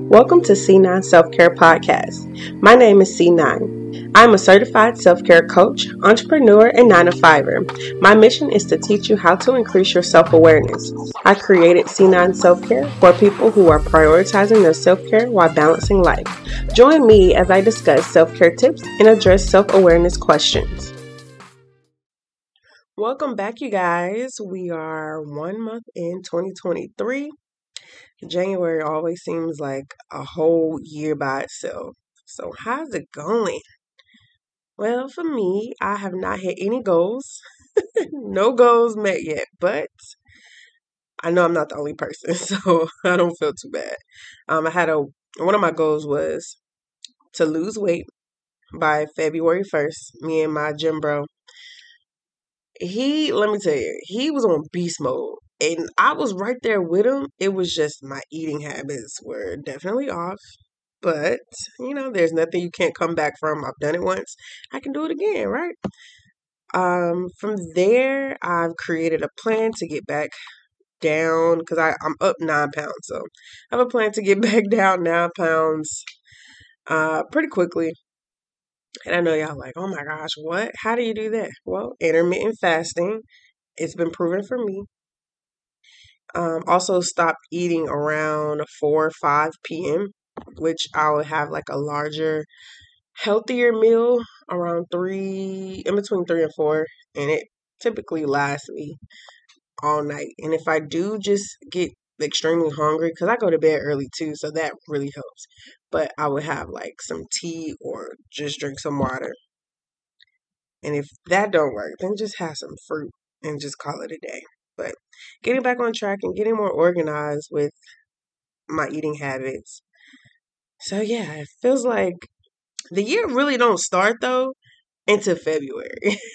Welcome to C9 Self Care Podcast. My name is C9. I'm a certified self care coach, entrepreneur, and 9 to 5er. My mission is to teach you how to increase your self awareness. I created C9 Self Care for people who are prioritizing their self care while balancing life. Join me as I discuss self care tips and address self awareness questions. Welcome back, you guys. We are one month in 2023. January always seems like a whole year by itself. So, how's it going? Well, for me, I have not hit any goals. no goals met yet, but I know I'm not the only person, so I don't feel too bad. Um, I had a one of my goals was to lose weight by February 1st. Me and my gym bro. He, let me tell you, he was on beast mode and I was right there with him. It was just my eating habits were definitely off. But, you know, there's nothing you can't come back from. I've done it once. I can do it again, right? Um, from there, I've created a plan to get back down because I'm up nine pounds. So I have a plan to get back down nine pounds uh, pretty quickly. And I know y'all like, oh my gosh, what? How do you do that? Well, intermittent fasting. It's been proven for me. Um, also, stop eating around 4 or 5 p.m., which I would have like a larger, healthier meal around 3, in between 3 and 4, and it typically lasts me all night. And if I do just get extremely hungry, because I go to bed early too, so that really helps. But I would have like some tea or just drink some water. And if that don't work, then just have some fruit and just call it a day. But getting back on track and getting more organized with my eating habits. So yeah, it feels like the year really don't start though into February.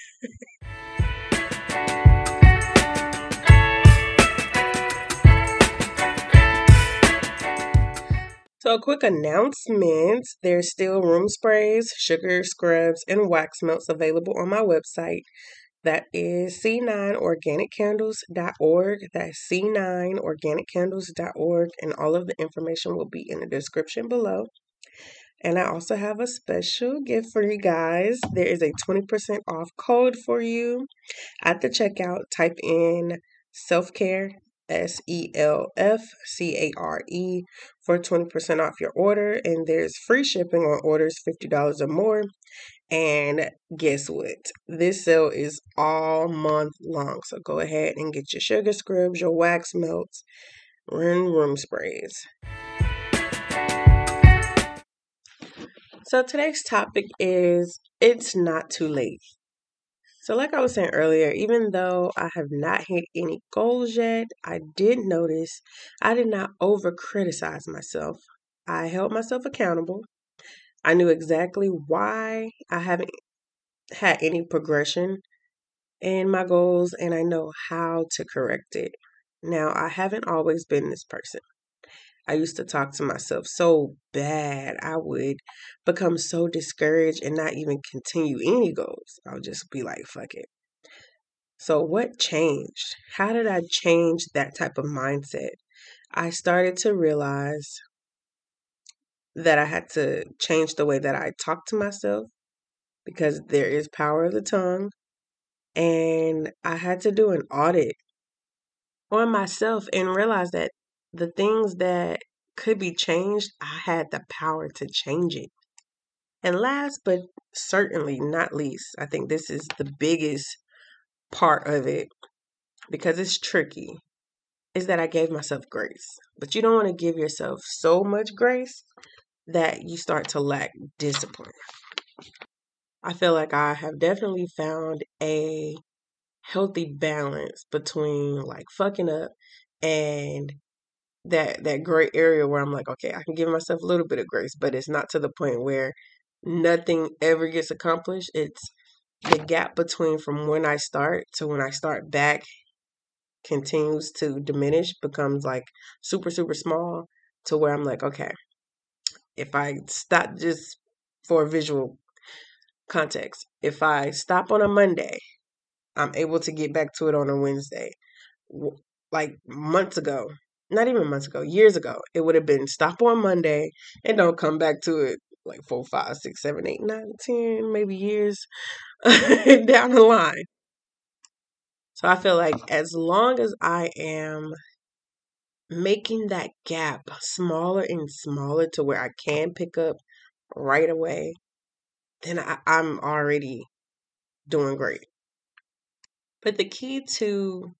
So, a quick announcement there's still room sprays, sugar scrubs, and wax melts available on my website. That is c9organiccandles.org. That's c9organiccandles.org. And all of the information will be in the description below. And I also have a special gift for you guys. There is a 20% off code for you. At the checkout, type in self care, S E L F C A R E, for 20% off your order. And there's free shipping on orders $50 or more. And guess what? This sale is all month long. So go ahead and get your sugar scrubs, your wax melts, and room sprays. So today's topic is it's not too late. So, like I was saying earlier, even though I have not hit any goals yet, I did notice I did not over criticize myself. I held myself accountable I knew exactly why I haven't had any progression in my goals and I know how to correct it. Now, I haven't always been this person. I used to talk to myself so bad. I would become so discouraged and not even continue any goals. I would just be like, fuck it. So, what changed? How did I change that type of mindset? I started to realize that I had to change the way that I talk to myself because there is power of the tongue. And I had to do an audit on myself and realize that the things that could be changed, I had the power to change it. And last but certainly not least, I think this is the biggest part of it because it's tricky, is that I gave myself grace. But you don't want to give yourself so much grace that you start to lack discipline. I feel like I have definitely found a healthy balance between like fucking up and that that gray area where I'm like, okay, I can give myself a little bit of grace, but it's not to the point where nothing ever gets accomplished. It's the gap between from when I start to when I start back continues to diminish, becomes like super, super small to where I'm like, okay, if I stop just for visual context, if I stop on a Monday, I'm able to get back to it on a Wednesday. Like months ago, not even months ago, years ago, it would have been stop on Monday and don't come back to it like four, five, six, seven, eight, nine, ten, maybe years down the line. So I feel like as long as I am making that gap smaller and smaller to where I can pick up right away, then I, I'm already doing great. But the key to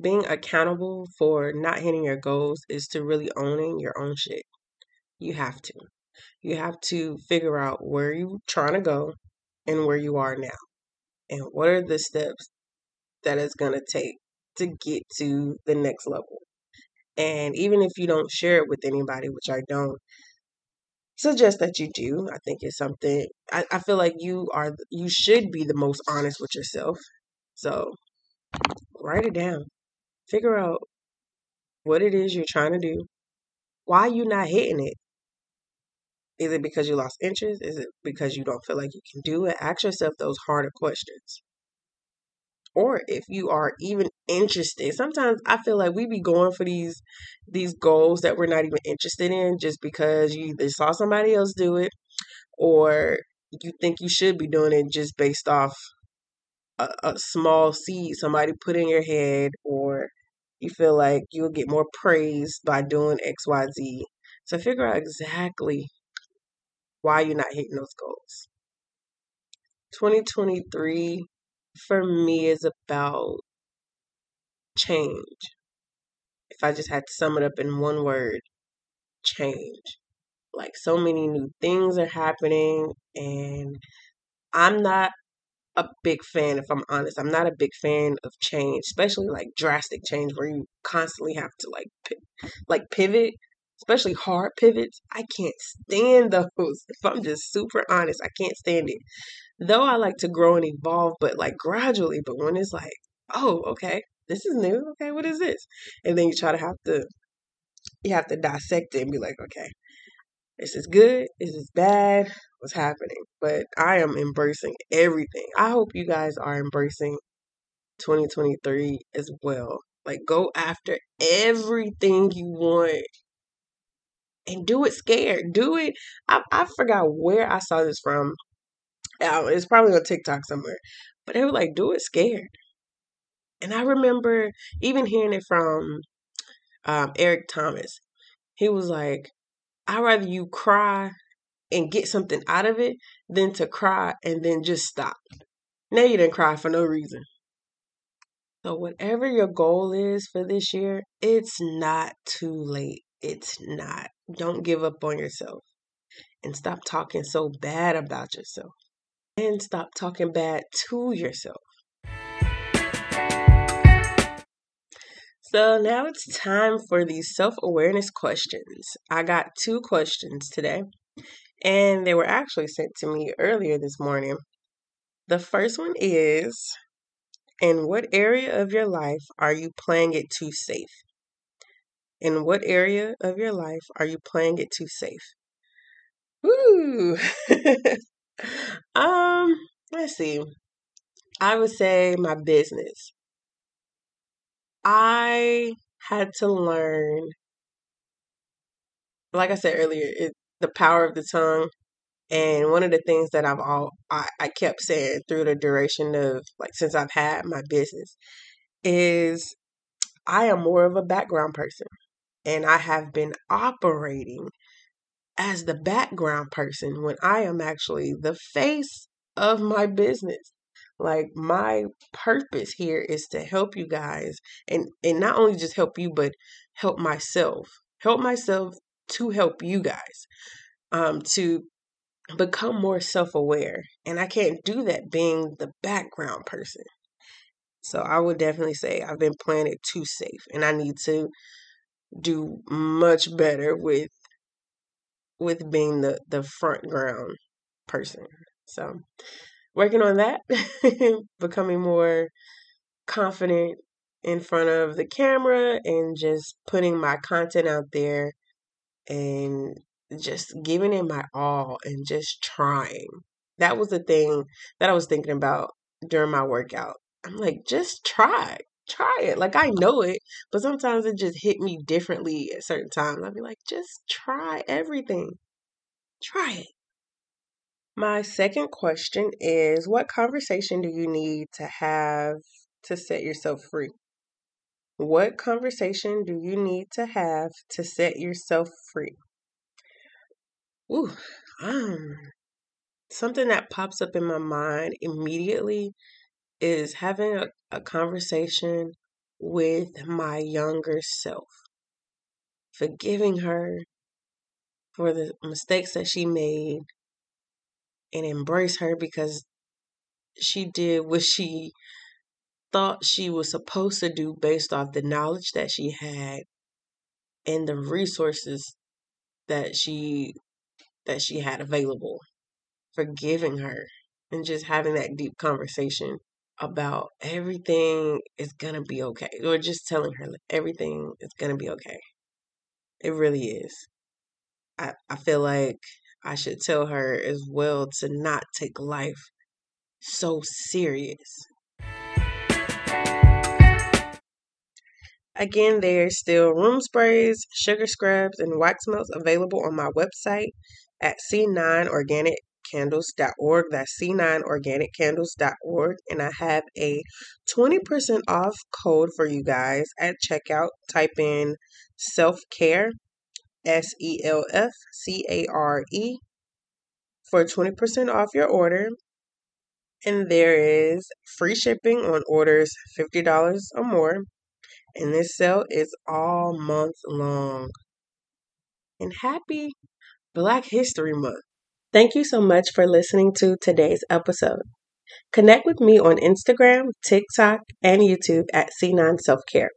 being accountable for not hitting your goals is to really owning your own shit. You have to. You have to figure out where you're trying to go and where you are now. And what are the steps that it's going to take to get to the next level. And even if you don't share it with anybody, which I don't suggest that you do, I think it's something I, I feel like you are you should be the most honest with yourself. So write it down. Figure out what it is you're trying to do. Why you not hitting it? Is it because you lost interest? Is it because you don't feel like you can do it? Ask yourself those harder questions or if you are even interested. Sometimes I feel like we be going for these these goals that we're not even interested in just because you either saw somebody else do it or you think you should be doing it just based off a, a small seed somebody put in your head or you feel like you'll get more praise by doing XYZ. So figure out exactly why you're not hitting those goals. 2023 for me is about change. If I just had to sum it up in one word, change. Like so many new things are happening, and I'm not a big fan, if I'm honest. I'm not a big fan of change, especially like drastic change where you constantly have to like like pivot, especially hard pivots. I can't stand those. If I'm just super honest, I can't stand it though I like to grow and evolve, but like gradually. But when it's like, oh, okay, this is new. Okay, what is this? And then you try to have to, you have to dissect it and be like, okay, is this good? Is this bad? What's happening? But I am embracing everything. I hope you guys are embracing 2023 as well. Like, go after everything you want and do it scared. Do it. I, I forgot where I saw this from. It's probably on TikTok somewhere. But they were like, do it scared. And I remember even hearing it from um, Eric Thomas. He was like, I'd rather you cry and get something out of it than to cry and then just stop. Now you didn't cry for no reason. So, whatever your goal is for this year, it's not too late. It's not. Don't give up on yourself and stop talking so bad about yourself and stop talking bad to yourself. So now it's time for these self awareness questions. I got two questions today, and they were actually sent to me earlier this morning. The first one is In what area of your life are you playing it too safe? In what area of your life are you playing it too safe? Woo! Um, let's see. I would say my business. I had to learn, like I said earlier, it, the power of the tongue. And one of the things that I've all I, I kept saying through the duration of like since I've had my business is I am more of a background person. And I have been operating as the background person when I am actually the face of my business. Like my purpose here is to help you guys and and not only just help you but help myself. Help myself to help you guys. Um to become more self-aware. And I can't do that being the background person. So I would definitely say I've been playing it too safe and I need to do much better with with being the the front ground person. So working on that, becoming more confident in front of the camera and just putting my content out there and just giving it my all and just trying. That was the thing that I was thinking about during my workout. I'm like, just try. try it. Like I know it, but sometimes it just hit me differently at certain times. I'd be like, just try everything. Try it. My second question is what conversation do you need to have to set yourself free? What conversation do you need to have to set yourself free? Ooh, um, something that pops up in my mind immediately is having a, a conversation with my younger self, forgiving her for the mistakes that she made, and embrace her because she did what she thought she was supposed to do based off the knowledge that she had and the resources that she that she had available forgiving her and just having that deep conversation about everything is gonna be okay or just telling her everything is gonna be okay. It really is. I i feel like i should tell her as well to not take life so serious Again, there's still room sprays, sugar scrubs, and wax melts available on my website at c9organiccandles.org. That's c9organiccandles.org. And I have a 20% off code for you guys at checkout. Type in self care, S E L F C A R E, for 20% off your order. And there is free shipping on orders $50 or more and this sale is all month long. And happy Black History Month. Thank you so much for listening to today's episode. Connect with me on Instagram, TikTok, and YouTube at C9 Self Care.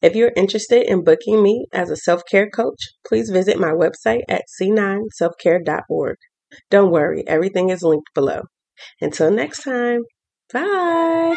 If you're interested in booking me as a self care coach, please visit my website at c9selfcare.org. Don't worry, everything is linked below. Until next time, bye.